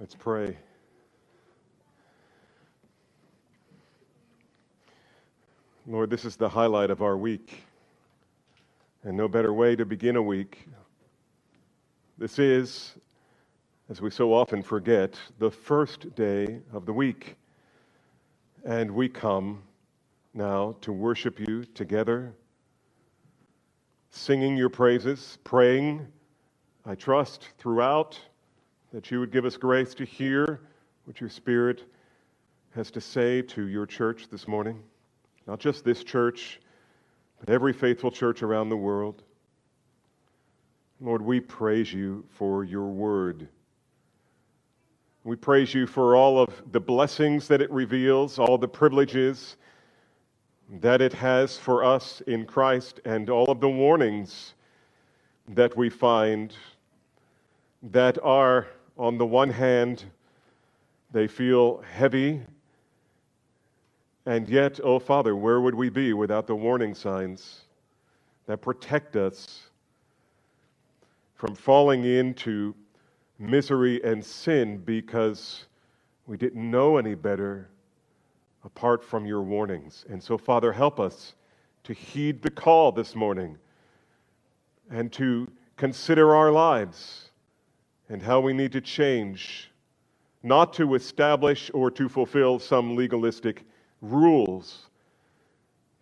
Let's pray. Lord, this is the highlight of our week, and no better way to begin a week. This is, as we so often forget, the first day of the week, and we come now to worship you together, singing your praises, praying, I trust, throughout that you would give us grace to hear what your Spirit has to say to your church this morning. Not just this church, but every faithful church around the world. Lord, we praise you for your word. We praise you for all of the blessings that it reveals, all the privileges that it has for us in Christ, and all of the warnings that we find that are on the one hand, they feel heavy, and yet, oh Father, where would we be without the warning signs that protect us from falling into misery and sin because we didn't know any better apart from your warnings? And so, Father, help us to heed the call this morning and to consider our lives and how we need to change, not to establish or to fulfill some legalistic rules,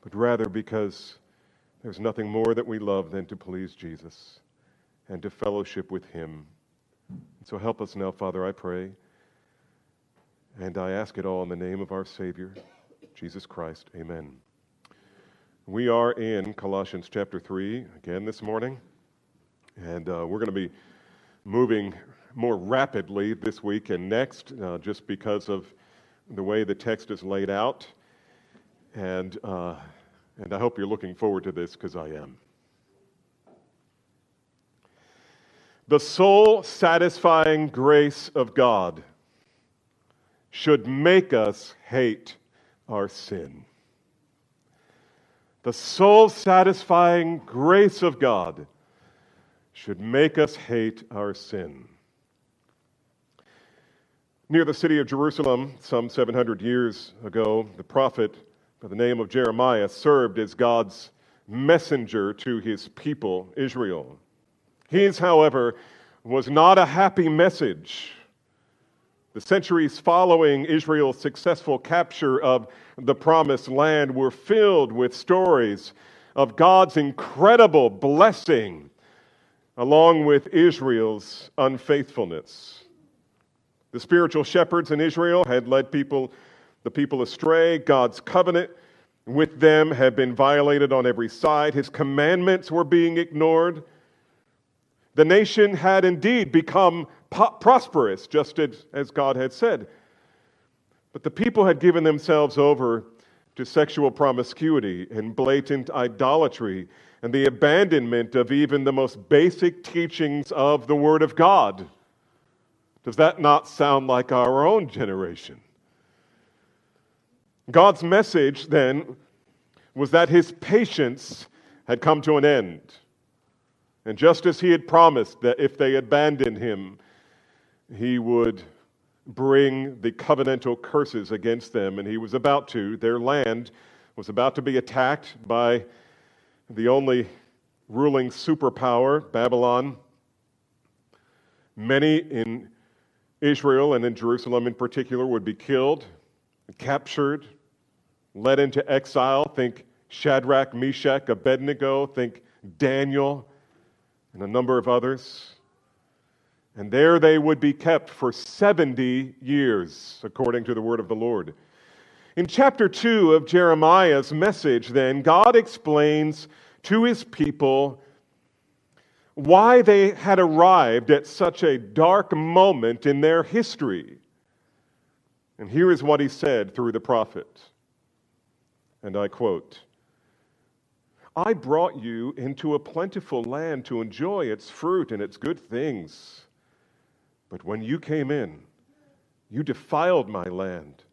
but rather because there's nothing more that we love than to please Jesus and to fellowship with Him. So help us now, Father, I pray. And I ask it all in the name of our Savior, Jesus Christ. Amen. We are in Colossians chapter 3 again this morning, and uh, we're going to be moving more rapidly this week and next, uh, just because of the way the text is laid out. And, uh, and I hope you're looking forward to this because I am. The soul satisfying grace of God should make us hate our sin. The soul satisfying grace of God should make us hate our sin. Near the city of Jerusalem, some 700 years ago, the prophet by the name of Jeremiah served as God's messenger to his people, Israel. His, however, was not a happy message. The centuries following Israel's successful capture of the promised land were filled with stories of God's incredible blessing along with Israel's unfaithfulness. The spiritual shepherds in Israel had led people, the people astray. God's covenant with them had been violated on every side. His commandments were being ignored. The nation had indeed become po- prosperous, just as God had said. But the people had given themselves over to sexual promiscuity and blatant idolatry and the abandonment of even the most basic teachings of the Word of God. Does that not sound like our own generation? God's message then was that his patience had come to an end. And just as he had promised that if they abandoned him, he would bring the covenantal curses against them, and he was about to, their land was about to be attacked by the only ruling superpower, Babylon. Many in Israel and in Jerusalem in particular would be killed, captured, led into exile. Think Shadrach, Meshach, Abednego, think Daniel, and a number of others. And there they would be kept for 70 years, according to the word of the Lord. In chapter 2 of Jeremiah's message, then, God explains to his people why they had arrived at such a dark moment in their history. And here is what he said through the prophet. And I quote I brought you into a plentiful land to enjoy its fruit and its good things. But when you came in, you defiled my land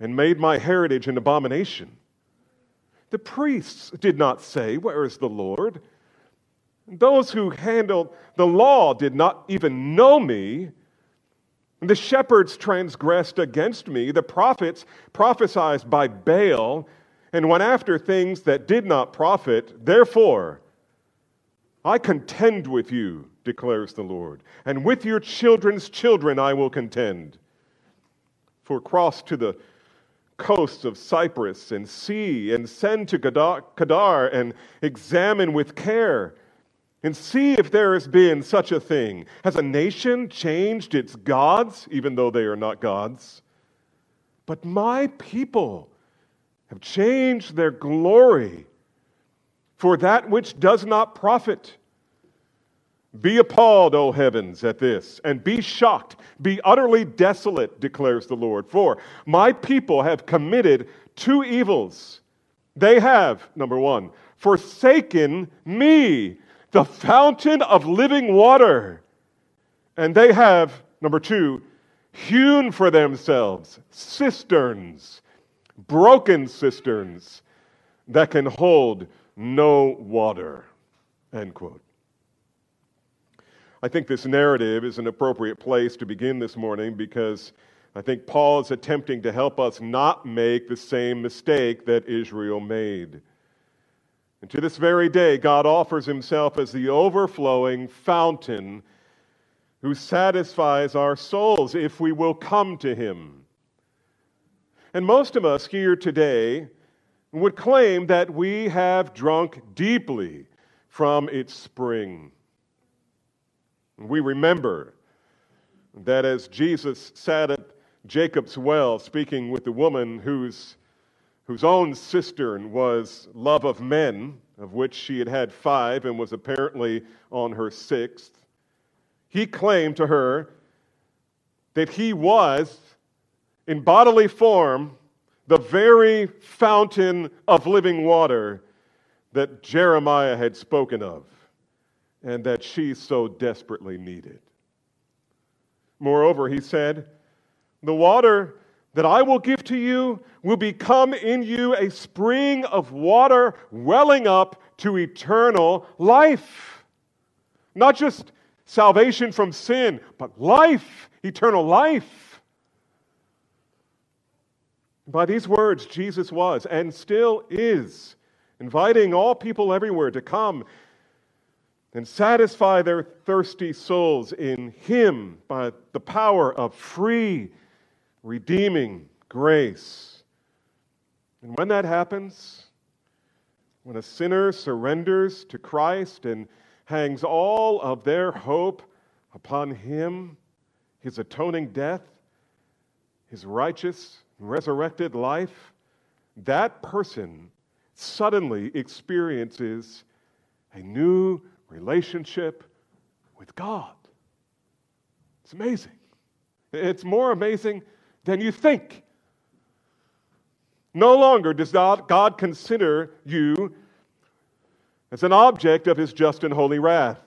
and made my heritage an abomination. The priests did not say, Where is the Lord? Those who handled the law did not even know me. The shepherds transgressed against me. The prophets prophesied by Baal and went after things that did not profit. Therefore, I contend with you, declares the Lord, and with your children's children I will contend. For cross to the coasts of Cyprus and see, and send to Kedar and examine with care and see if there has been such a thing. Has a nation changed its gods, even though they are not gods? But my people have changed their glory for that which does not profit. Be appalled, O heavens, at this, and be shocked, be utterly desolate, declares the Lord. For my people have committed two evils. They have, number one, forsaken me the fountain of living water. And they have, number two, hewn for themselves cisterns, broken cisterns that can hold no water. End quote. I think this narrative is an appropriate place to begin this morning because I think Paul is attempting to help us not make the same mistake that Israel made. And to this very day, God offers himself as the overflowing fountain who satisfies our souls if we will come to him. And most of us here today would claim that we have drunk deeply from its spring. We remember that as Jesus sat at Jacob's well speaking with the woman whose whose own cistern was love of men, of which she had had five and was apparently on her sixth, he claimed to her that he was, in bodily form, the very fountain of living water that Jeremiah had spoken of and that she so desperately needed. Moreover, he said, The water that I will give to you will become in you a spring of water welling up to eternal life. Not just salvation from sin, but life, eternal life. By these words, Jesus was and still is inviting all people everywhere to come and satisfy their thirsty souls in Him by the power of free redeeming grace. And when that happens, when a sinner surrenders to Christ and hangs all of their hope upon Him, His atoning death, His righteous, resurrected life, that person suddenly experiences a new relationship with God. It's amazing. It's more amazing than you think. No longer does God consider you as an object of his just and holy wrath.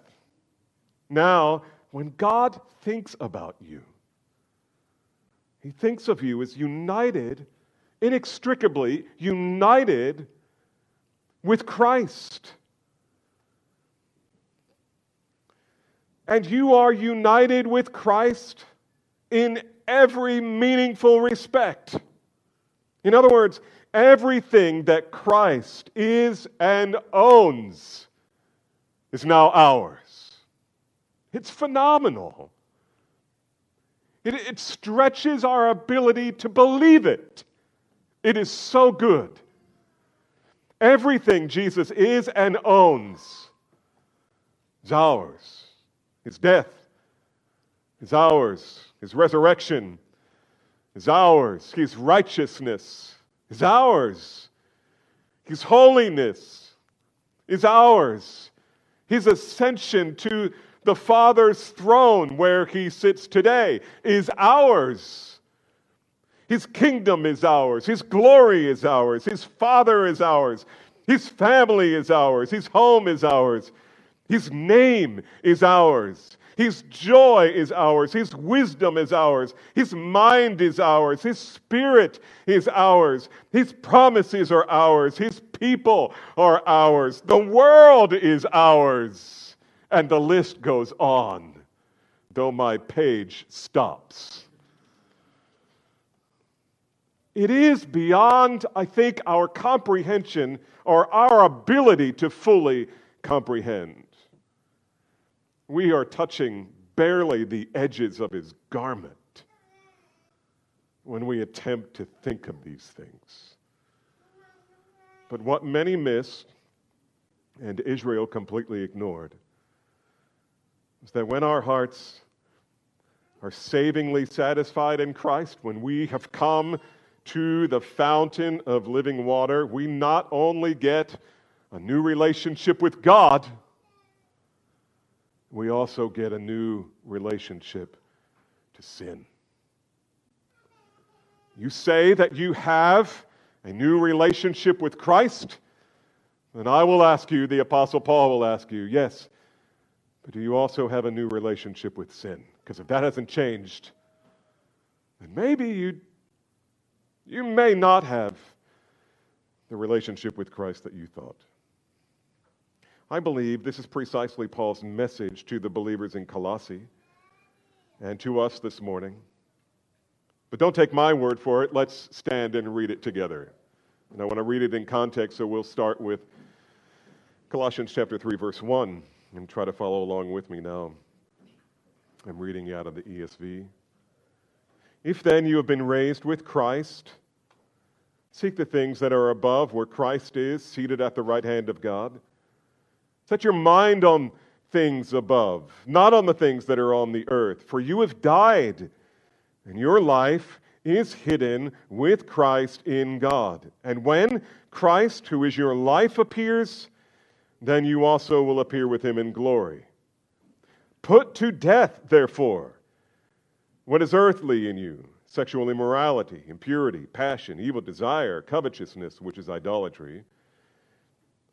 Now, when God thinks about you, he thinks of you as united, inextricably united with Christ. And you are united with Christ in every meaningful respect. In other words, everything that Christ is and owns is now ours. It's phenomenal. It, it, stretches our ability to believe it. It is so good. Everything Jesus is and owns is ours. His death is ours. His resurrection is ours. His righteousness is ours. His holiness is ours. His ascension to the Father's throne where he sits today is ours. His kingdom is ours. His glory is ours. His Father is ours. His family is ours. His home is ours. His name is ours. His joy is ours. His wisdom is ours. His mind is ours. His spirit is ours. His promises are ours. His people are ours. The world is ours. And the list goes on, though my page stops. It is beyond, I think, our comprehension or our ability to fully comprehend. We are touching barely the edges of his garment when we attempt to think of these things. But what many missed and Israel completely ignored is that when our hearts are savingly satisfied in Christ, when we have come to the fountain of living water, we not only get a new relationship with God, we also get a new relationship to sin. You say that you have a new relationship with Christ, then I will ask you, the Apostle Paul will ask you, yes, but do you also have a new relationship with sin? Because if that hasn't changed, then maybe you, you may not have the relationship with Christ that you thought. I believe this is precisely Paul's message to the believers in Colossae and to us this morning. But don't take my word for it. Let's stand and read it together. And I want to read it in context, so we'll start with Colossians chapter 3, verse 1, and try to follow along with me now. I'm reading out of the ESV. If then you have been raised with Christ, seek the things that are above, where Christ is, seated at the right hand of God. Set your mind on things above, not on the things that are on the earth. For you have died, and your life is hidden with Christ in God. And when Christ, who is your life, appears, then you also will appear with him in glory. Put to death, therefore, what is earthly in you sexual immorality, impurity, passion, evil desire, covetousness, which is idolatry.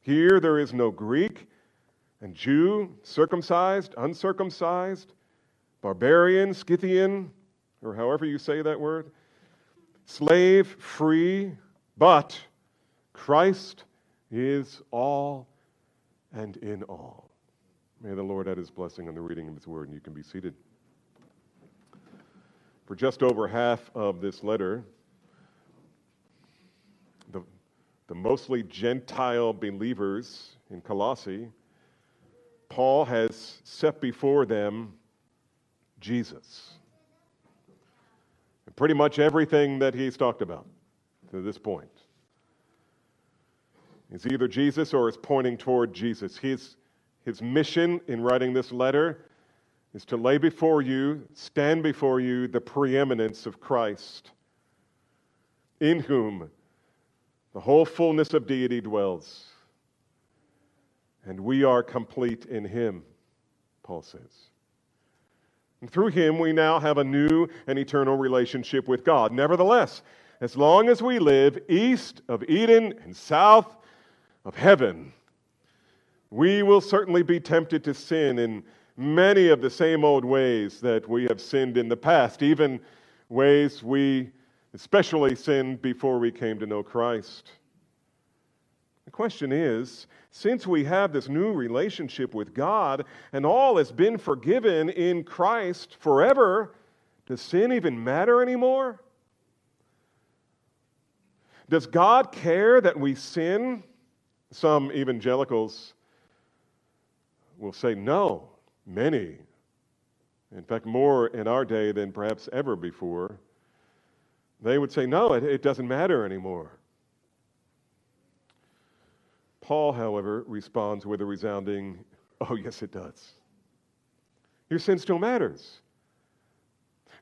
Here there is no Greek and Jew, circumcised, uncircumcised, barbarian, Scythian, or however you say that word, slave, free, but Christ is all and in all. May the Lord add his blessing on the reading of his word, and you can be seated. For just over half of this letter, the, the mostly Gentile believers in Colossae, Paul has set before them Jesus. And pretty much everything that he's talked about to this point is either Jesus or is pointing toward Jesus. His, his mission in writing this letter is to lay before you, stand before you, the preeminence of Christ, in whom the whole fullness of deity dwells. And we are complete in him, Paul says. And through him, we now have a new and eternal relationship with God. Nevertheless, as long as we live east of Eden and south of heaven, we will certainly be tempted to sin in many of the same old ways that we have sinned in the past, even ways we especially sin before we came to know Christ. The question is since we have this new relationship with God and all has been forgiven in Christ forever, does sin even matter anymore? Does God care that we sin? Some evangelicals will say no, many. In fact, more in our day than perhaps ever before. They would say, no, it, it doesn't matter anymore. Paul, however, responds with a resounding, Oh, yes, it does. Your sin still matters.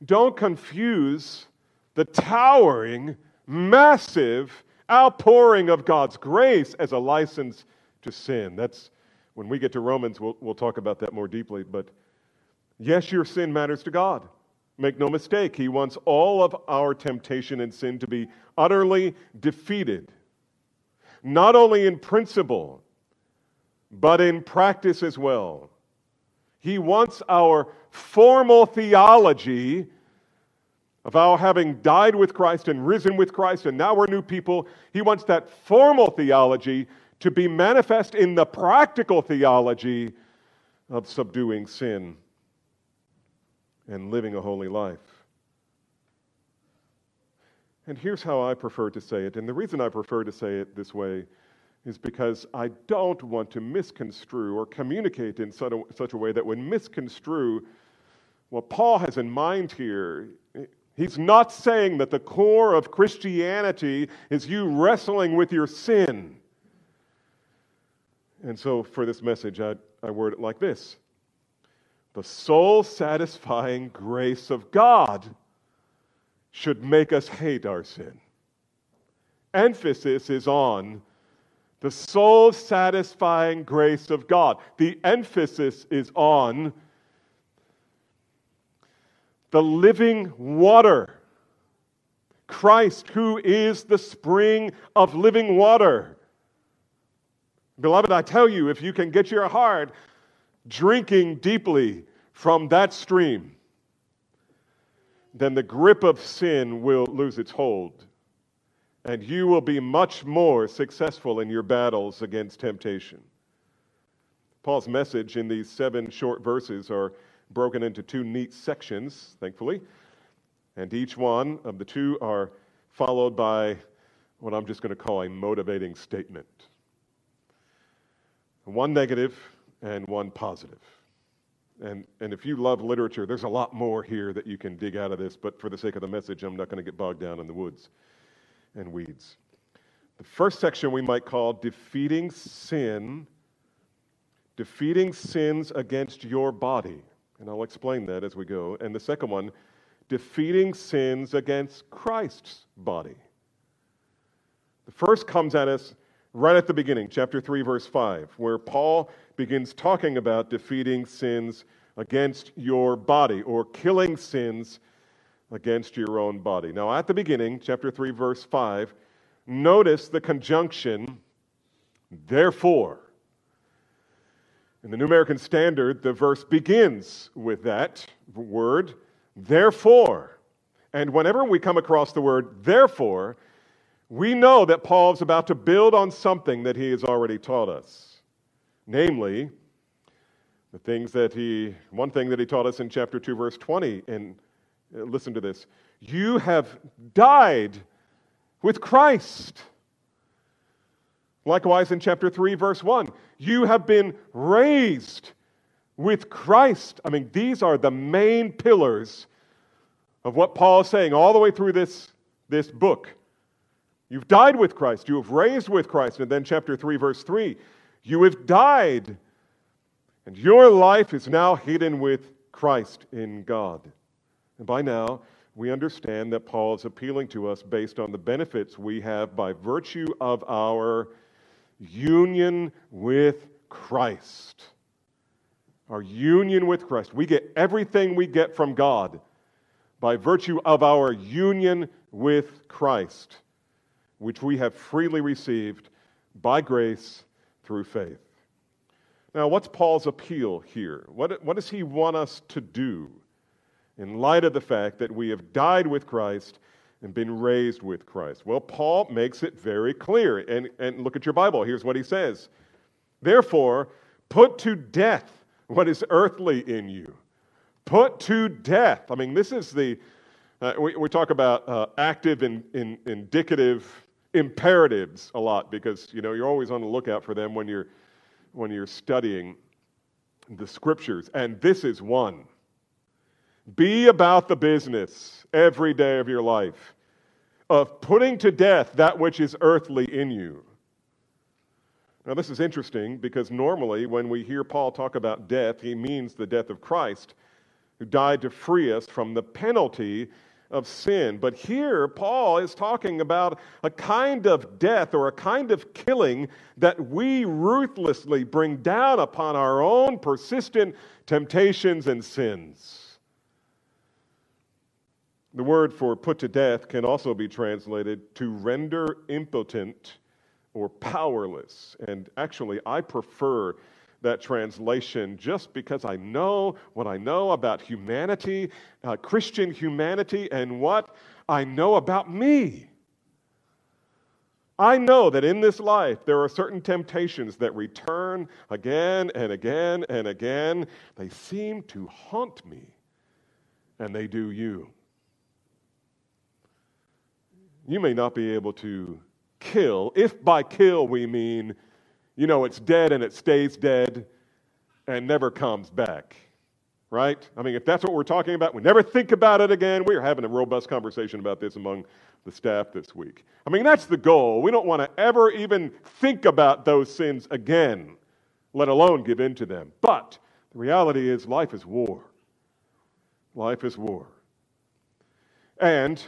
Don't confuse the towering, massive outpouring of God's grace as a license to sin. That's when we get to Romans, we'll, we'll talk about that more deeply. But yes, your sin matters to God. Make no mistake, He wants all of our temptation and sin to be utterly defeated, not only in principle, but in practice as well. He wants our formal theology of our having died with Christ and risen with Christ, and now we're new people. He wants that formal theology to be manifest in the practical theology of subduing sin and living a holy life. And here's how I prefer to say it. And the reason I prefer to say it this way is because I don't want to misconstrue or communicate in such a, way that would misconstrue what Paul has in mind here. He's not saying that the core of Christianity is you wrestling with your sin. And so for this message, I, I word it like this The soul satisfying grace of God should make us hate our sin. Emphasis is on the soul satisfying grace of God. The emphasis is on the living water. Christ, who is the spring of living water. Beloved, I tell you, if you can get your heart drinking deeply from that stream, then the grip of sin will lose its hold. And you will be much more successful in your battles against temptation. Paul's message in these seven short verses are broken into two neat sections, thankfully. And each one of the two are followed by what I'm just going to call a motivating statement one negative and one positive. And, and if you love literature, there's a lot more here that you can dig out of this, but for the sake of the message, I'm not going to get bogged down in the woods and weeds. The first section we might call Defeating Sin, Defeating Sins Against Your Body. And I'll explain that as we go. And the second one, Defeating Sins Against Christ's Body. The first comes at us right at the beginning, chapter 3, verse 5, where Paul begins talking about defeating sins against your body or killing sins against your own body. Now, at the beginning, chapter 3, verse 5, notice the conjunction, therefore. In the New American Standard, the verse begins with that word, therefore. And whenever we come across the word therefore, we know that Paul is about to build on something that he has already taught us. Namely, the things that he, one thing that he taught us in chapter 2, verse 20, and uh, listen to this you have died with Christ. Likewise, in chapter 3, verse 1, you have been raised with Christ. I mean, these are the main pillars of what Paul is saying all the way through this, this book. You've died with Christ. You have raised with Christ. And then, chapter 3, verse 3 you have died, and your life is now hidden with Christ in God. And by now, we understand that Paul is appealing to us based on the benefits we have by virtue of our union with Christ. Our union with Christ. We get everything we get from God by virtue of our union with Christ which we have freely received by grace through faith. Now, what's Paul's appeal here? What, what does he want us to do in light of the fact that we have died with Christ and been raised with Christ? Well, Paul makes it very clear. And, and look at your Bible. Here's what he says Therefore, put to death what is earthly in you. Put to death. I mean, this is the, uh, we, we talk about uh, active and in, indicative imperatives a lot because you know you're always on the lookout for them when you're when you're studying the scriptures. And this is one. Be about the business every day of your life of putting to death that which is earthly in you. Now this is interesting because normally when we hear paul talk about death he means the death of christ who died to free us from the penalty of sin. But here, Paul is talking about a kind of death or a kind of killing that we ruthlessly bring down upon our own persistent temptations and sins. The word for put to death can also be translated to render impotent or powerless. And actually, I prefer that translation just because I know what I know about humanity, uh, Christian humanity, and what I know about me. I know that in this life there are certain temptations that return again and again and again. They seem to haunt me, and they do you. You may not be able to kill, if by kill we mean, you know, it's dead and it stays dead and never comes back right? I mean, if that's what we're talking about, we never think about it again. We are having a robust conversation about this among the staff this week. I mean, that's the goal. We don't want to ever even think about those sins again, let alone give in to them. But the reality is, life is war. Life is war. And,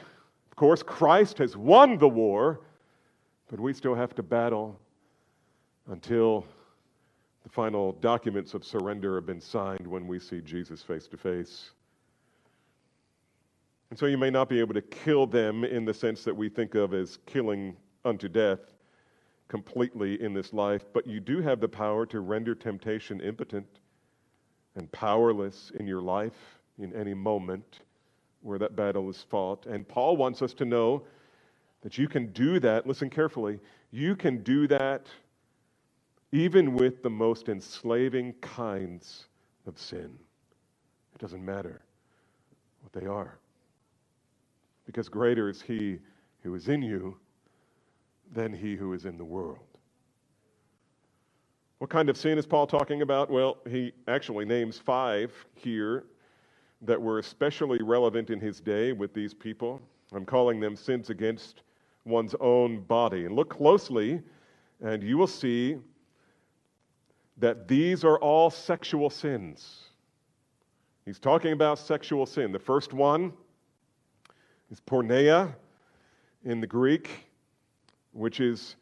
of course, Christ has won the war, but we still have to battle until the final documents of surrender have been signed when we see Jesus face to face. And so you may not be able to kill them in the sense that we think of as killing unto death completely in this life, but you do have the power to render temptation impotent and powerless in your life in any moment where that battle is fought. And Paul wants us to know that you can do that. Listen carefully. You can do that even with the most enslaving kinds of sin. It doesn't matter what they are. Because greater is He who is in you than He who is in the world. What kind of sin is Paul talking about? Well, he actually names five here that were especially relevant in his day with these people. I'm calling them sins against one's own body. And look closely, and you will see that these are all sexual sins. He's talking about sexual sin. The first one is porneia in the Greek, which is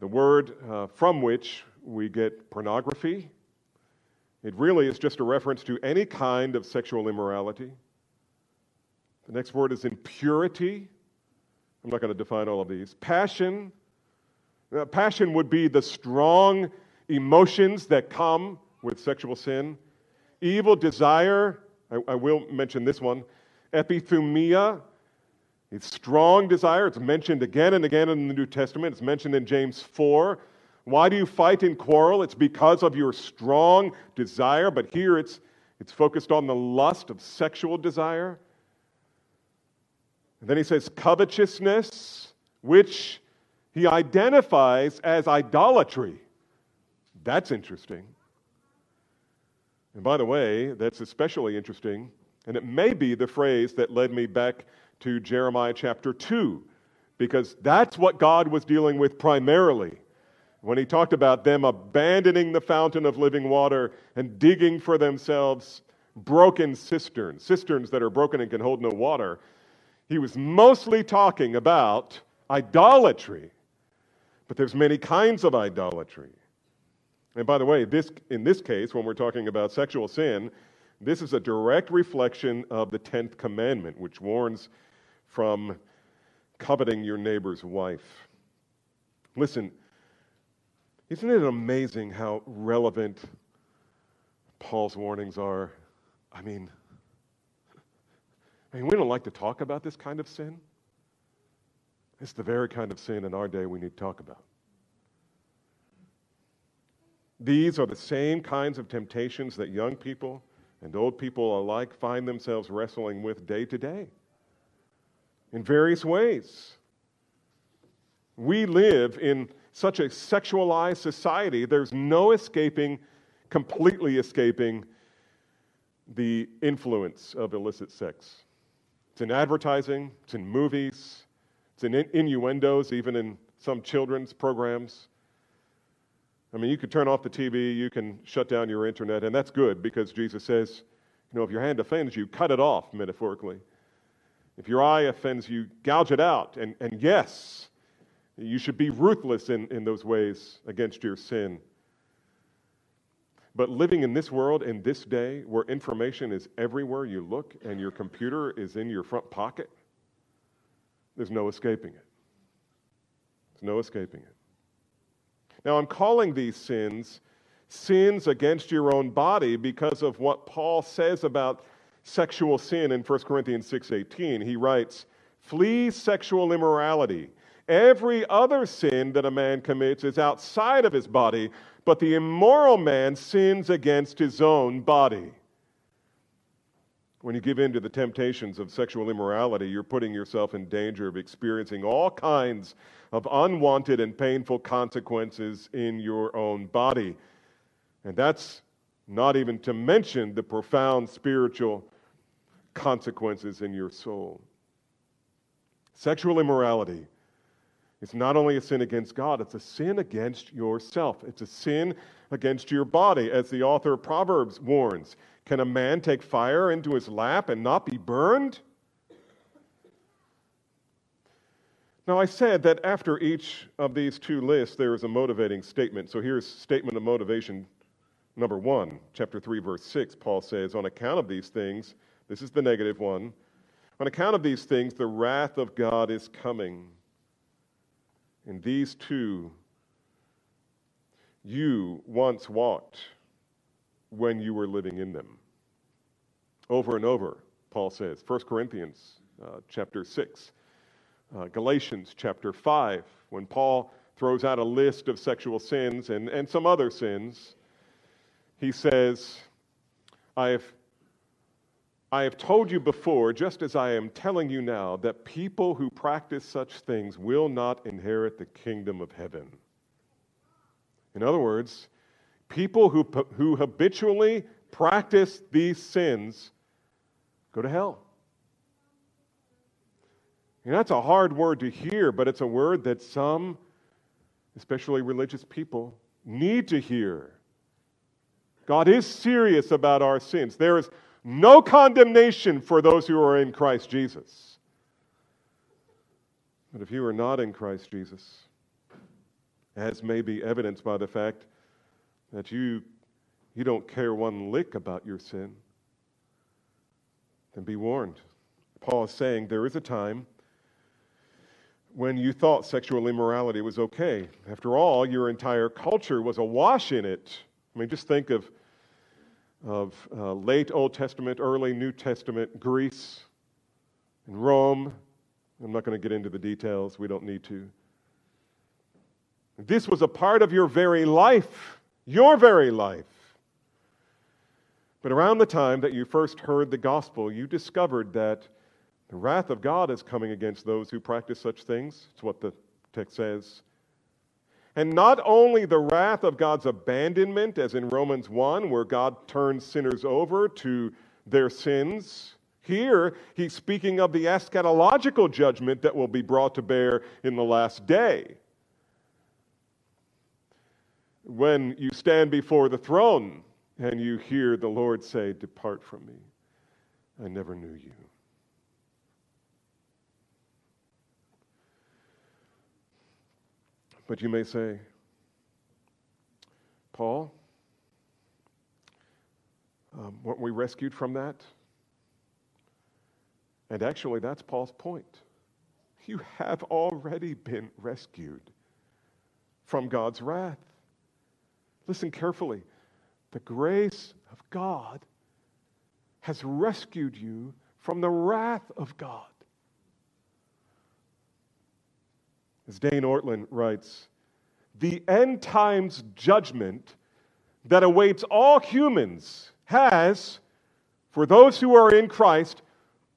the word uh, from which we get pornography. It really is just a reference to any kind of sexual immorality. The next word is impurity. I'm not going to define all of these. Passion. Uh, passion would be the strong emotions that come with sexual sin, evil desire, I, I will mention this one, epithumia, it's strong desire. It's mentioned again and again in the New Testament. It's mentioned in James 4. Why do you fight and quarrel? It's because of your strong desire, but here it's, it's focused on the lust of sexual desire. And then he says covetousness, which he identifies as idolatry. That's interesting. And by the way, that's especially interesting, and it may be the phrase that led me back to Jeremiah chapter 2, because that's what God was dealing with primarily when he talked about them abandoning the fountain of living water and digging for themselves broken cisterns, cisterns that are broken and can hold no water. He was mostly talking about idolatry. But there's many kinds of idolatry. And by the way, this, in this case, when we're talking about sexual sin, this is a direct reflection of the 10th commandment, which warns from coveting your neighbor's wife. Listen, isn't it amazing how relevant Paul's warnings are? I mean, I mean, we don't like to talk about this kind of sin. It's the very kind of sin in our day we need to talk about. These are the same kinds of temptations that young people and old people alike find themselves wrestling with day to day in various ways. We live in such a sexualized society, there's no escaping, completely escaping the influence of illicit sex. It's in advertising, it's in movies, it's in innuendos, even in some children's programs. I mean, you can turn off the TV, you can shut down your internet, and that's good because Jesus says, you know, if your hand offends you, cut it off, metaphorically. If your eye offends you, gouge it out. And, and yes, you should be ruthless in, in those ways against your sin. But living in this world, in this day, where information is everywhere you look and your computer is in your front pocket, there's no escaping it. There's no escaping it. Now, I'm calling these sins sins against your own body because of what Paul says about sexual sin in 1 Corinthians 6:18. He writes, "Flee sexual immorality. Every other sin that a man commits is outside of his body, but the immoral man sins against his own body." When you give in to the temptations of sexual immorality, you're putting yourself in danger of experiencing all kinds of unwanted and painful consequences in your own body. And that's not even to mention the profound spiritual consequences in your soul. Sexual immorality is not only a sin against God, it's a sin against yourself. It's a sin against your body, as the author of Proverbs warns. Can a man take fire into his lap and not be burned? Now, I said that after each of these two lists, there is a motivating statement. So here's statement of motivation number one, chapter 3, verse 6. Paul says, On account of these things, this is the negative one, on account of these things, the wrath of God is coming. And these too you once walked when you were living in them. Over and over, Paul says, 1 Corinthians uh, chapter 6, uh, Galatians chapter 5, when Paul throws out a list of sexual sins and, and some other sins, he says, I have, I have told you before, just as I am telling you now, that people who practice such things will not inherit the kingdom of heaven. In other words, people who, who habitually practice these sins go to hell. That's a hard word to hear, but it's a word that some, especially religious people, need to hear. God is serious about our sins. There is no condemnation for those who are in Christ Jesus. But if you are not in Christ Jesus, as may be evidenced by the fact that you, you don't care one lick about your sin, then be warned. Paul is saying there is a time when you thought sexual immorality was okay. After all, your entire culture was awash in it. I mean, just think of, of uh, late Old Testament, early New Testament Greece and Rome. I'm not going to get into the details, we don't need to. This was a part of your very life, your very life. But around the time that you first heard the gospel, you discovered that the wrath of God is coming against those who practice such things. It's what the text says. And not only the wrath of God's abandonment, as in Romans 1, where God turns sinners over to their sins. Here, he's speaking of the eschatological judgment that will be brought to bear in the last day when you stand before the throne and you hear the Lord say, Depart from me, I never knew you. But you may say, Paul, um, weren't we rescued from that? And actually, that's Paul's point. You have already been rescued from God's wrath. Listen carefully. The grace of God has rescued you from the wrath of God. As Dane Ortlund writes, the end times judgment that awaits all humans has, for those who are in Christ,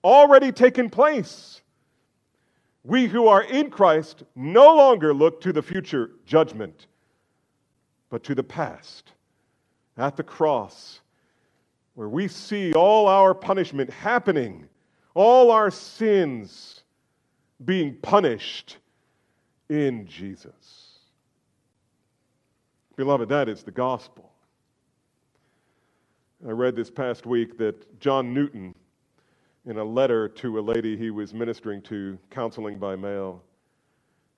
already taken place. We who are in Christ no longer look to the future judgment but to the past at the cross, where we see all our punishment happening, all our sins being punished in Jesus. Beloved, that is the gospel. I read this past week that John Newton, in a letter to a lady he was ministering to, counseling by mail,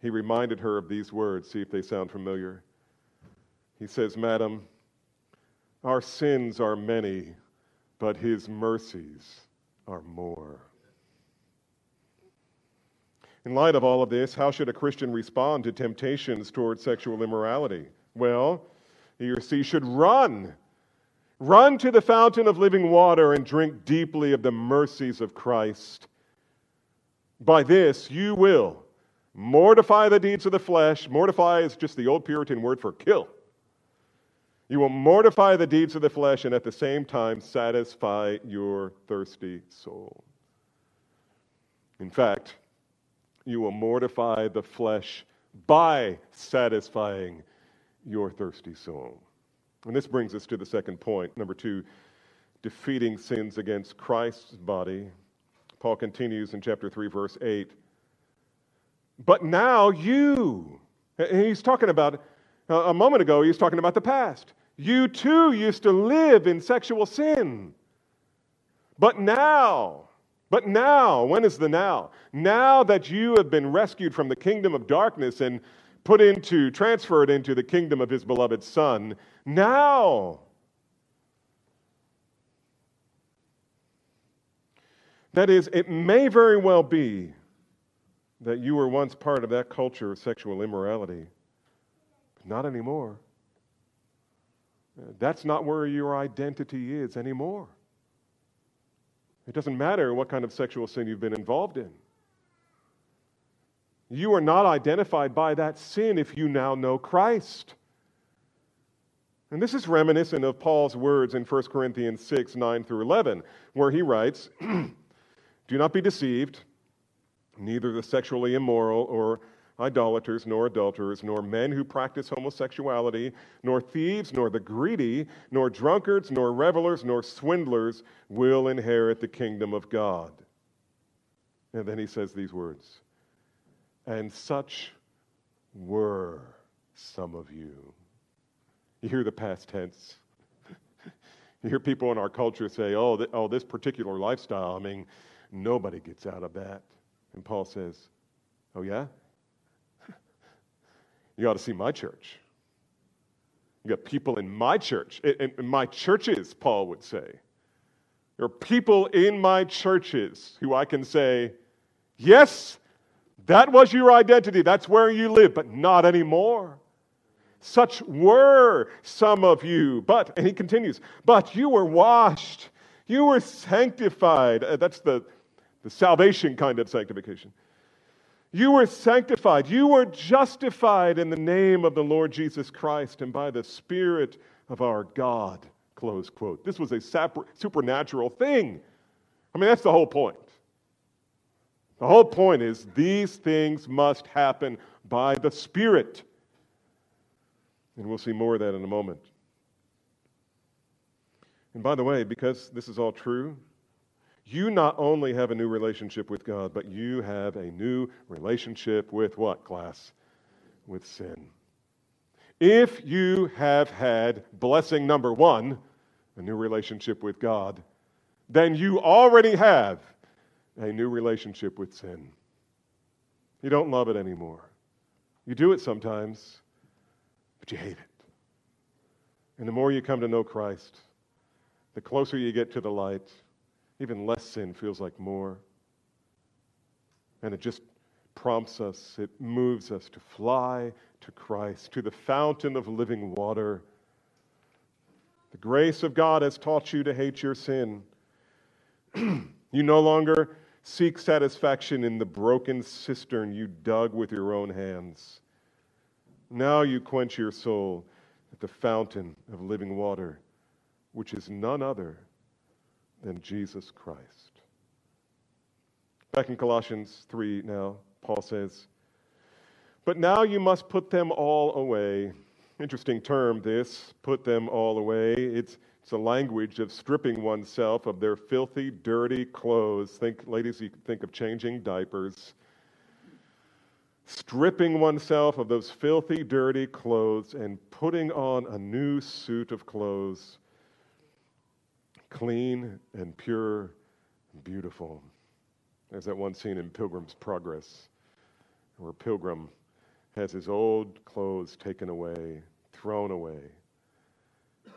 he reminded her of these words. See if they sound familiar. He says, Madam, Our sins are many, but his mercies are more. In light of all of this, how should a Christian respond to temptations toward sexual immorality? Well, he or she should run. Run to the fountain of living water and drink deeply of the mercies of Christ. By this, you will mortify the deeds of the flesh. Mortify is just the old Puritan word for kill. You will mortify the deeds of the flesh and at the same time satisfy your thirsty soul. In fact, you will mortify the flesh by satisfying your thirsty soul. And this brings us to the second point. Number two, defeating sins against Christ's body. Paul continues in chapter 3, verse 8. But now you, he's talking about, a moment ago, he was talking about the past. You too used to live in sexual sin. But now, but now, when is the now? Now that you have been rescued from the kingdom of darkness and put into, transferred into the kingdom of his beloved Son, now. That is, it may very well be that you were once part of that culture of sexual immorality, but not anymore. That's not where your identity is anymore. It doesn't matter what kind of sexual sin you've been involved in. You are not identified by that sin if you now know Christ. And this is reminiscent of Paul's words in 1 Corinthians 6 9 through 11, where he writes, Do not be deceived, neither the sexually immoral or idolaters, nor adulterers, nor men who practice homosexuality, nor thieves, nor the greedy, nor drunkards, nor revelers, nor swindlers will inherit the kingdom of God. And then he says these words And such were some of you. You hear the past tense. you hear people in our culture say, oh, th- oh, this particular lifestyle, I mean, nobody gets out of that. And Paul says, oh, yeah? You ought to see my church. You got people in my church, in, in my churches, Paul would say. There are people in my churches who I can say, yes, that was your identity. That's where you live, but not anymore. Such were some of you. But, and he continues, but you were washed, you were sanctified. Uh, that's the, the salvation kind of sanctification. You were sanctified. You were justified in the name of the Lord Jesus Christ and by the Spirit of our God. Close quote. This was a supernatural thing. I mean, that's the whole point. The whole point is these things must happen by the Spirit. And we'll see more of that in a moment. And by the way, because this is all true, you not only have a new relationship with God, but you have a new relationship with what, class? With sin. If you have had blessing number one, a new relationship with God, then you already have a new relationship with sin. You don't love it anymore. You do it sometimes, but you hate it. And the more you come to know Christ, the closer you get to the light, even less sin feels like more. And it just prompts us, it moves us to fly to Christ, to the fountain of living water. The grace of God has taught you to hate your sin. you no longer seek satisfaction in the broken cistern you dug with your own hands. Now you quench your soul at the fountain of living water, which is none other than Jesus Christ. Back in Colossians 3 now, Paul says, But now you must put them all away. Interesting term, this, put them all away. It's, it's a language of stripping oneself of their filthy, dirty clothes. Think, ladies, you think of changing diapers stripping oneself of those filthy, dirty clothes and putting on a new suit of clothes, clean and pure and beautiful. There's that one scene in Pilgrim's Progress where Pilgrim has his old clothes taken away, thrown away,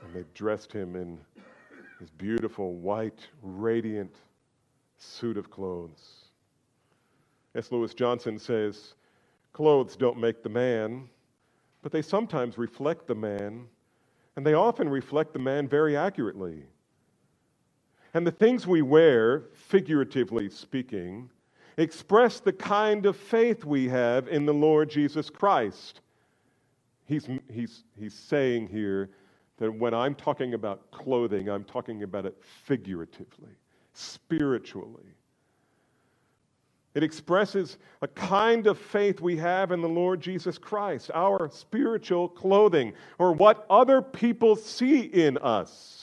And they dressed him in his beautiful, white, radiant suit of clothes. S. Lewis Johnson says, Clothes don't make the man, but they sometimes reflect the man, and they often reflect the man very accurately. And the things we wear, figuratively speaking, express the kind of faith we have in the Lord Jesus Christ. He's, he's, he's saying here that when I'm talking about clothing, I'm talking about it figuratively, spiritually. It expresses a kind of faith we have in the Lord Jesus Christ, our spiritual clothing, or what other people see in us,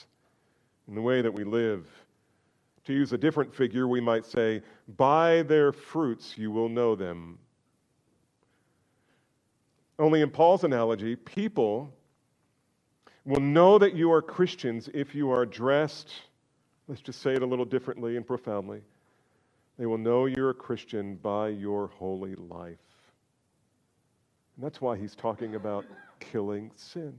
in the way that we live. To use a different figure, we might say, By their fruits you will know them. Only in Paul's analogy, people will know that you are Christians if you are dressed, let's just say it a little differently and profoundly they will know you're a Christian by your holy life. And that's why he's talking about killing sin.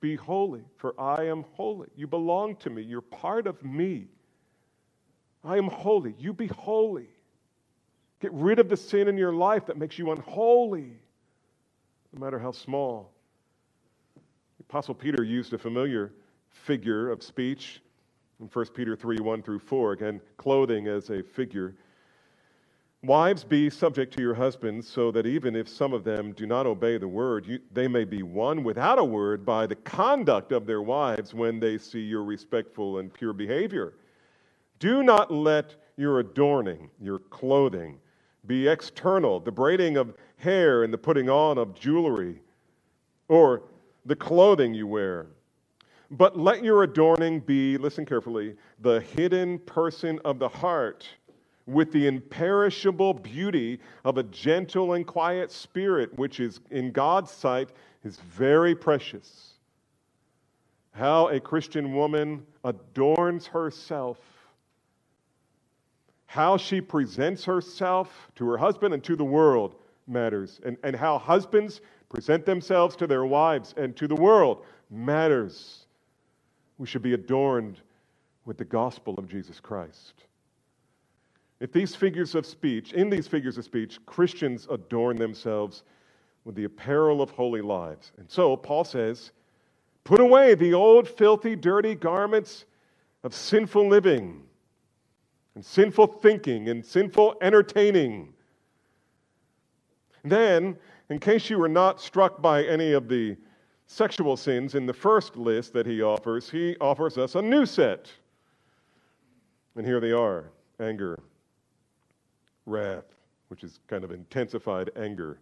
Be holy, for I am holy. You belong to me. You're part of me. I am holy. You be holy. Get rid of the sin in your life that makes you unholy, no matter how small. The Apostle Peter used a familiar figure of speech in 1 Peter 3 1 through 4, again, clothing as a figure. Wives, be subject to your husbands, so that even if some of them do not obey the word, you, they may be won without a word by the conduct of their wives when they see your respectful and pure behavior. Do not let your adorning, your clothing, be external, the braiding of hair and the putting on of jewelry, or the clothing you wear but let your adorning be, listen carefully, the hidden person of the heart with the imperishable beauty of a gentle and quiet spirit, which is in God's sight is very precious. How a Christian woman adorns herself, how she presents herself to her husband and to the world matters, and, and how husbands present themselves to their wives and to the world matters. We should be adorned with the gospel of Jesus Christ. If these figures of speech, in these figures of speech, Christians adorn themselves with the apparel of holy lives. And so Paul says, put away the old, filthy, dirty garments of sinful living and sinful thinking and sinful entertaining. Then, in case you were not struck by any of the sexual sins in the first list that he offers, he offers us a new set. And here they are anger, wrath, which is kind of intensified anger,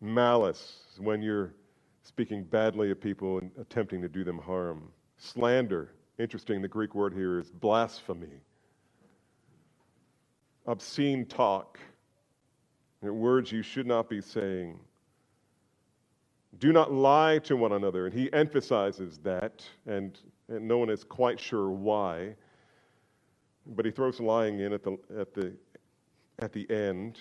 malice, when you're speaking badly of people and attempting to do them harm, slander. Interesting, the Greek word here is blasphemy, obscene talk, words you should not be saying do not lie to one another. And he emphasizes that, and, and no one is quite sure why. But he throws lying in at the, at the, at the end.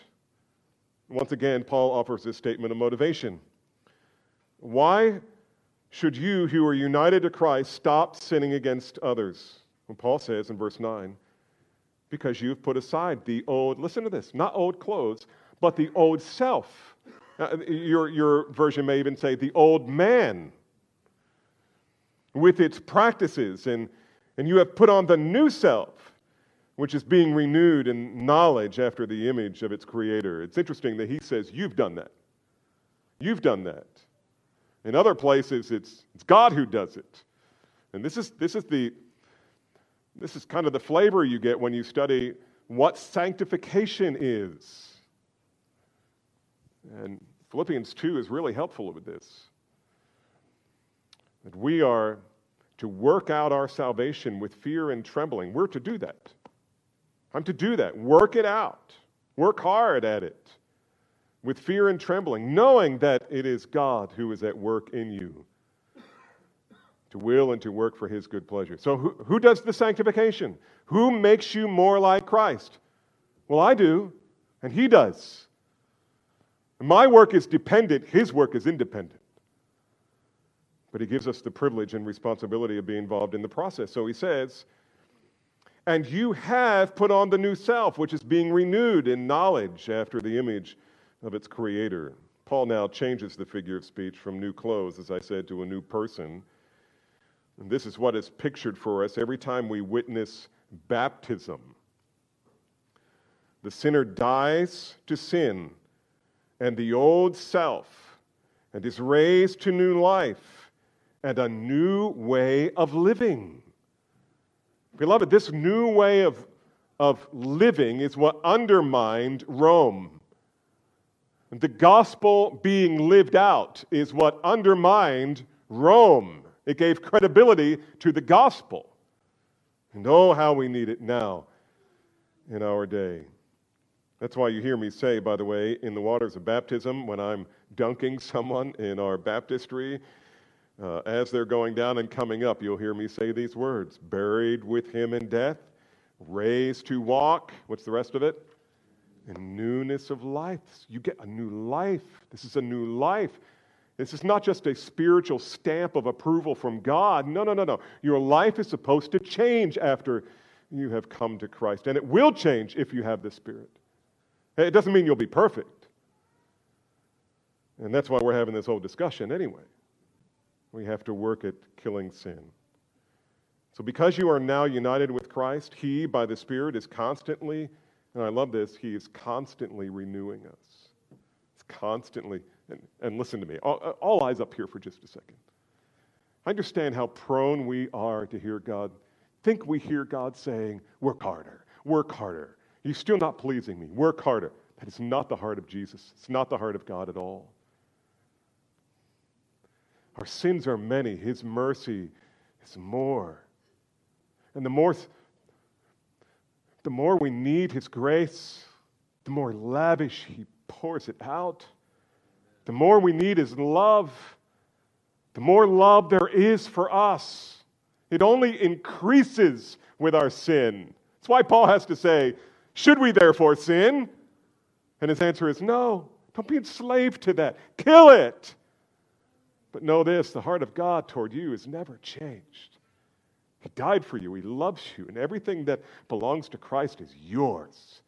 Once again, Paul offers this statement of motivation. Why should you, who are united to Christ, stop sinning against others? When Paul says in verse 9, because you've put aside the old, listen to this, not old clothes, but the old self uh, your, your version may even say the old man with its practices, and, and you have put on the new self, which is being renewed in knowledge after the image of its creator. It's interesting that he says, You've done that. You've done that. In other places, it's, it's God who does it. And this is, this, is the, this is kind of the flavor you get when you study what sanctification is. And Philippians 2 is really helpful with this. That we are to work out our salvation with fear and trembling. We're to do that. I'm to do that. Work it out. Work hard at it with fear and trembling, knowing that it is God who is at work in you to will and to work for his good pleasure. So, who, who does the sanctification? Who makes you more like Christ? Well, I do, and he does. My work is dependent, his work is independent. but he gives us the privilege and responsibility of being involved in the process. So he says, and you have put on the new self, which is being renewed in knowledge after the image of its creator. Paul now changes the figure of speech from new clothes, as I said, to a new person. And this is what is pictured for us every time we witness baptism. The sinner dies to sin and the old self and is raised to new life and a new way of living. Beloved, this new way of, of living is what undermined Rome. The gospel being lived out is what undermined Rome. It gave credibility to the gospel. And oh, how we need it now in our day. That's why you hear me say, by the way, in the waters of baptism, when I'm dunking someone in our baptistry, uh, as they're going down and coming up, you'll hear me say these words buried with him in death, raised to walk. What's the rest of it? In newness of life. You get a new life. This is a new life. This is not just a spiritual stamp of approval from God. No, no, no, no. Your life is supposed to change after you have come to Christ. And it will change if you have the Spirit. It doesn't mean you'll be perfect. And that's why we're having this whole discussion anyway. We have to work at killing sin. So, because you are now united with Christ, He, by the Spirit, is constantly, and I love this, He is constantly renewing us. It's constantly, and, and listen to me, all, all eyes up here for just a second. I understand how prone we are to hear God, think we hear God saying, Work harder, work harder. You're still not pleasing me, work harder. That is not the heart of Jesus. It's not the heart of God at all. Our sins are many, His mercy is more. And the more, the more we need His grace, the more lavish He pours it out. The more we need His love, the more love there is for us. It only increases with our sin. That's why Paul has to say, Should we therefore sin? And his answer is no. Don't be enslaved to that. Kill it. But know this the heart of God toward you is never changed. He died for you, He loves you, and everything that belongs to Christ is yours.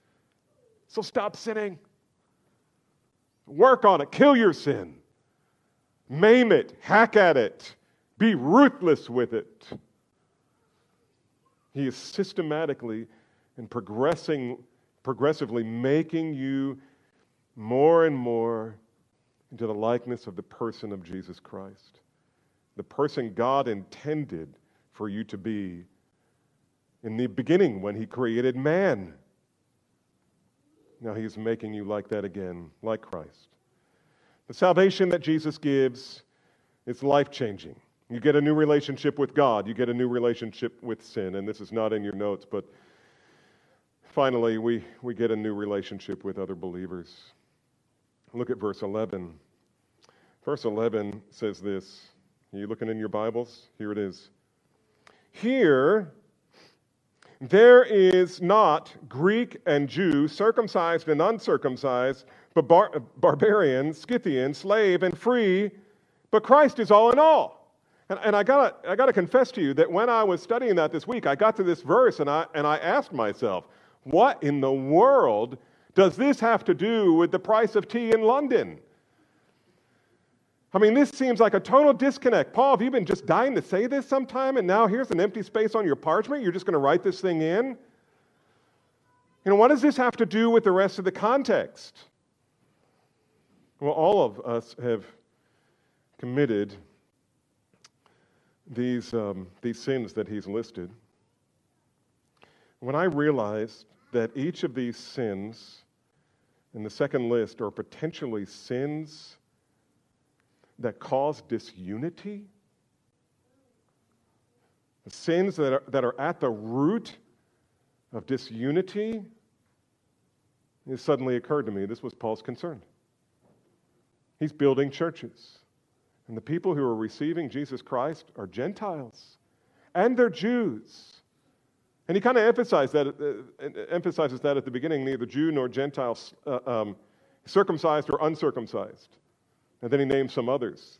So stop sinning. Work on it, kill your sin, maim it, hack at it, be ruthless with it. He is systematically and progressing, progressively making you more and more into the likeness of the person of Jesus Christ, the person God intended for you to be in the beginning when He created man. Now He's making you like that again, like Christ. The salvation that Jesus gives is life changing. You get a new relationship with God, you get a new relationship with sin, and this is not in your notes, but finally, we, we get a new relationship with other believers. Look at verse 11. Verse 11 says this. Are you looking in your Bibles? Here it is. Here, there is not Greek and Jew, circumcised and uncircumcised, but bar- barbarian, Scythian, slave, and free, but Christ is all in all. And, and I got I gotta confess to you that when I was studying that this week, I got to this verse and I, and I asked myself, what in the world does this have to do with the price of tea in London? I mean, this seems like a total disconnect. Paul, have you been just dying to say this sometime and now here's an empty space on your parchment? You're just going to write this thing in? You know, what does this have to do with the rest of the context? Well, all of us have committed these, um, these sins that he's listed. When I realized that each of these sins in the second list are potentially sins that cause disunity, the sins that are, that are at the root of disunity, it suddenly occurred to me this was Paul's concern. He's building churches. And the people who are receiving Jesus Christ are Gentiles and they're Jews. And he kind of emphasized that, uh, emphasizes that at the beginning neither Jew nor Gentile, uh, um, circumcised or uncircumcised. And then he names some others.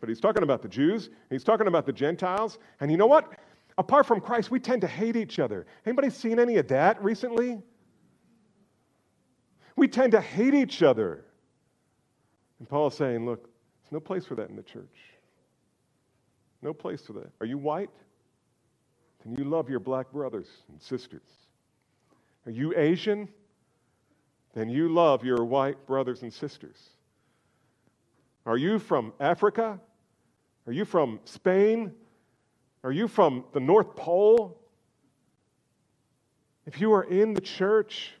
But he's talking about the Jews, he's talking about the Gentiles. And you know what? Apart from Christ, we tend to hate each other. Anybody seen any of that recently? We tend to hate each other. And Paul's saying, look, there's no place for that in the church. No place for that. Are you white? Then you love your black brothers and sisters. Are you Asian? Then you love your white brothers and sisters. Are you from Africa? Are you from Spain? Are you from the North Pole? If you are in the church,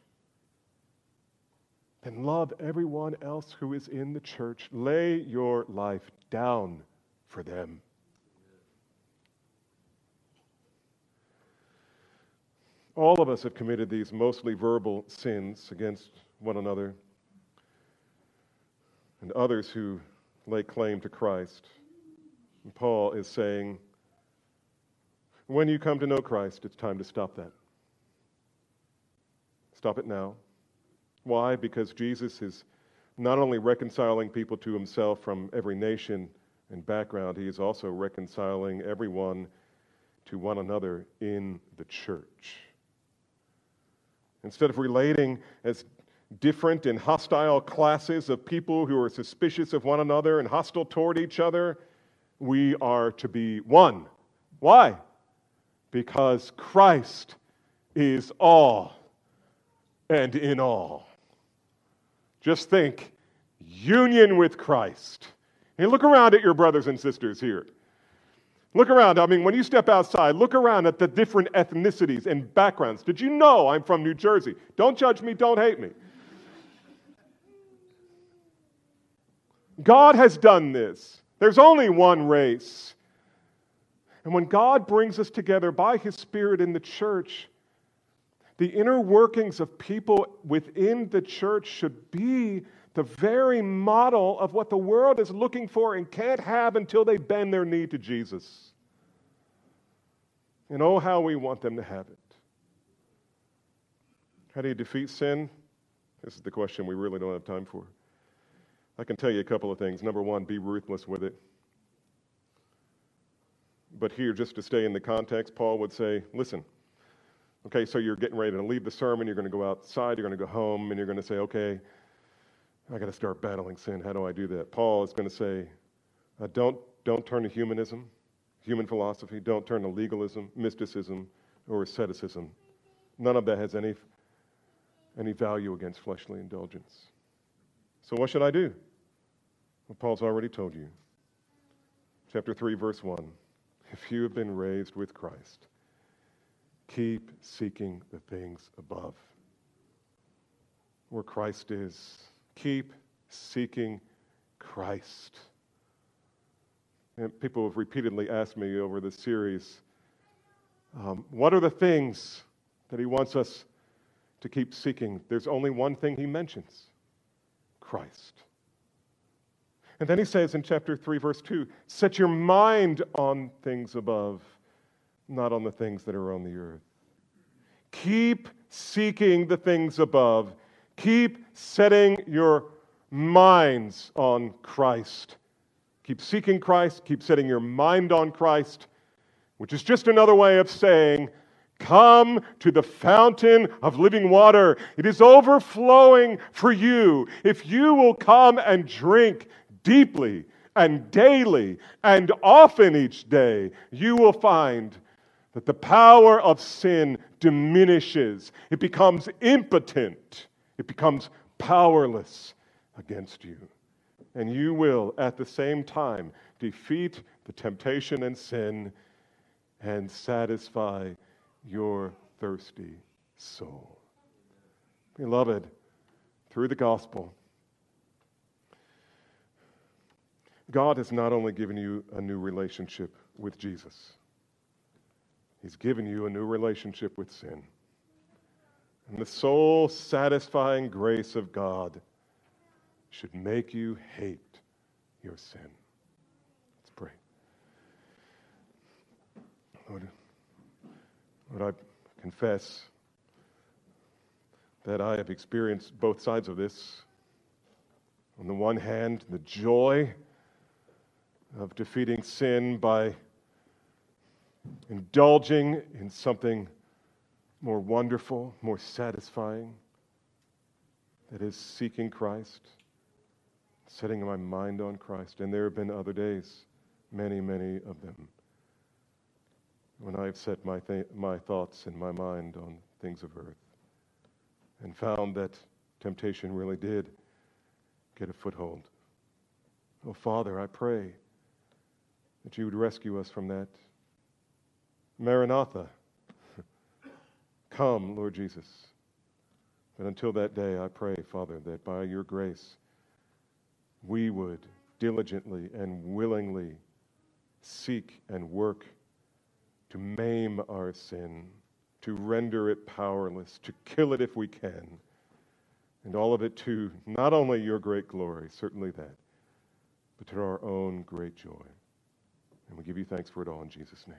then love everyone else who is in the church. Lay your life down for them. All of us have committed these mostly verbal sins against one another and others who lay claim to Christ. And Paul is saying, when you come to know Christ, it's time to stop that. Stop it now. Why? Because Jesus is not only reconciling people to himself from every nation and background, he is also reconciling everyone to one another in the church. Instead of relating as different and hostile classes of people who are suspicious of one another and hostile toward each other, we are to be one. Why? Because Christ is all and in all. Just think union with Christ. And look around at your brothers and sisters here. Look around. I mean, when you step outside, look around at the different ethnicities and backgrounds. Did you know I'm from New Jersey? Don't judge me, don't hate me. God has done this. There's only one race. And when God brings us together by His Spirit in the church, the inner workings of people within the church should be the very model of what the world is looking for and can't have until they bend their knee to Jesus. And oh, how we want them to have it. How do you defeat sin? This is the question we really don't have time for. I can tell you a couple of things. Number one, be ruthless with it. But here, just to stay in the context, Paul would say, listen, okay, so you're getting ready to leave the sermon, you're going to go outside, you're going to go home, and you're going to say, okay, I got to start battling sin. How do I do that? Paul is going to say, uh, don't, don't turn to humanism, human philosophy. Don't turn to legalism, mysticism, or asceticism. None of that has any, any value against fleshly indulgence. So, what should I do? Well, Paul's already told you. Chapter 3, verse 1. If you have been raised with Christ, keep seeking the things above, where Christ is. Keep seeking Christ. And people have repeatedly asked me over this series um, what are the things that he wants us to keep seeking? There's only one thing he mentions Christ. And then he says in chapter 3, verse 2 set your mind on things above, not on the things that are on the earth. Keep seeking the things above. Keep setting your minds on Christ. Keep seeking Christ. Keep setting your mind on Christ, which is just another way of saying, Come to the fountain of living water. It is overflowing for you. If you will come and drink deeply and daily and often each day, you will find that the power of sin diminishes. It becomes impotent. It becomes powerless against you. And you will, at the same time, defeat the temptation and sin and satisfy your thirsty soul. Beloved, through the gospel, God has not only given you a new relationship with Jesus, He's given you a new relationship with sin. And the soul satisfying grace of God should make you hate your sin. Let's pray. Lord, Lord, I confess that I have experienced both sides of this. On the one hand, the joy of defeating sin by indulging in something more wonderful, more satisfying, that is seeking Christ, setting my mind on Christ. And there have been other days, many, many of them, when I have set my, th- my thoughts and my mind on things of earth and found that temptation really did get a foothold. Oh, Father, I pray that you would rescue us from that. Maranatha, come, Lord Jesus. But until that day, I pray, Father, that by your grace, we would diligently and willingly seek and work to maim our sin, to render it powerless, to kill it if we can, and all of it to not only your great glory, certainly that, but to our own great joy. And we give you thanks for it all in Jesus' name.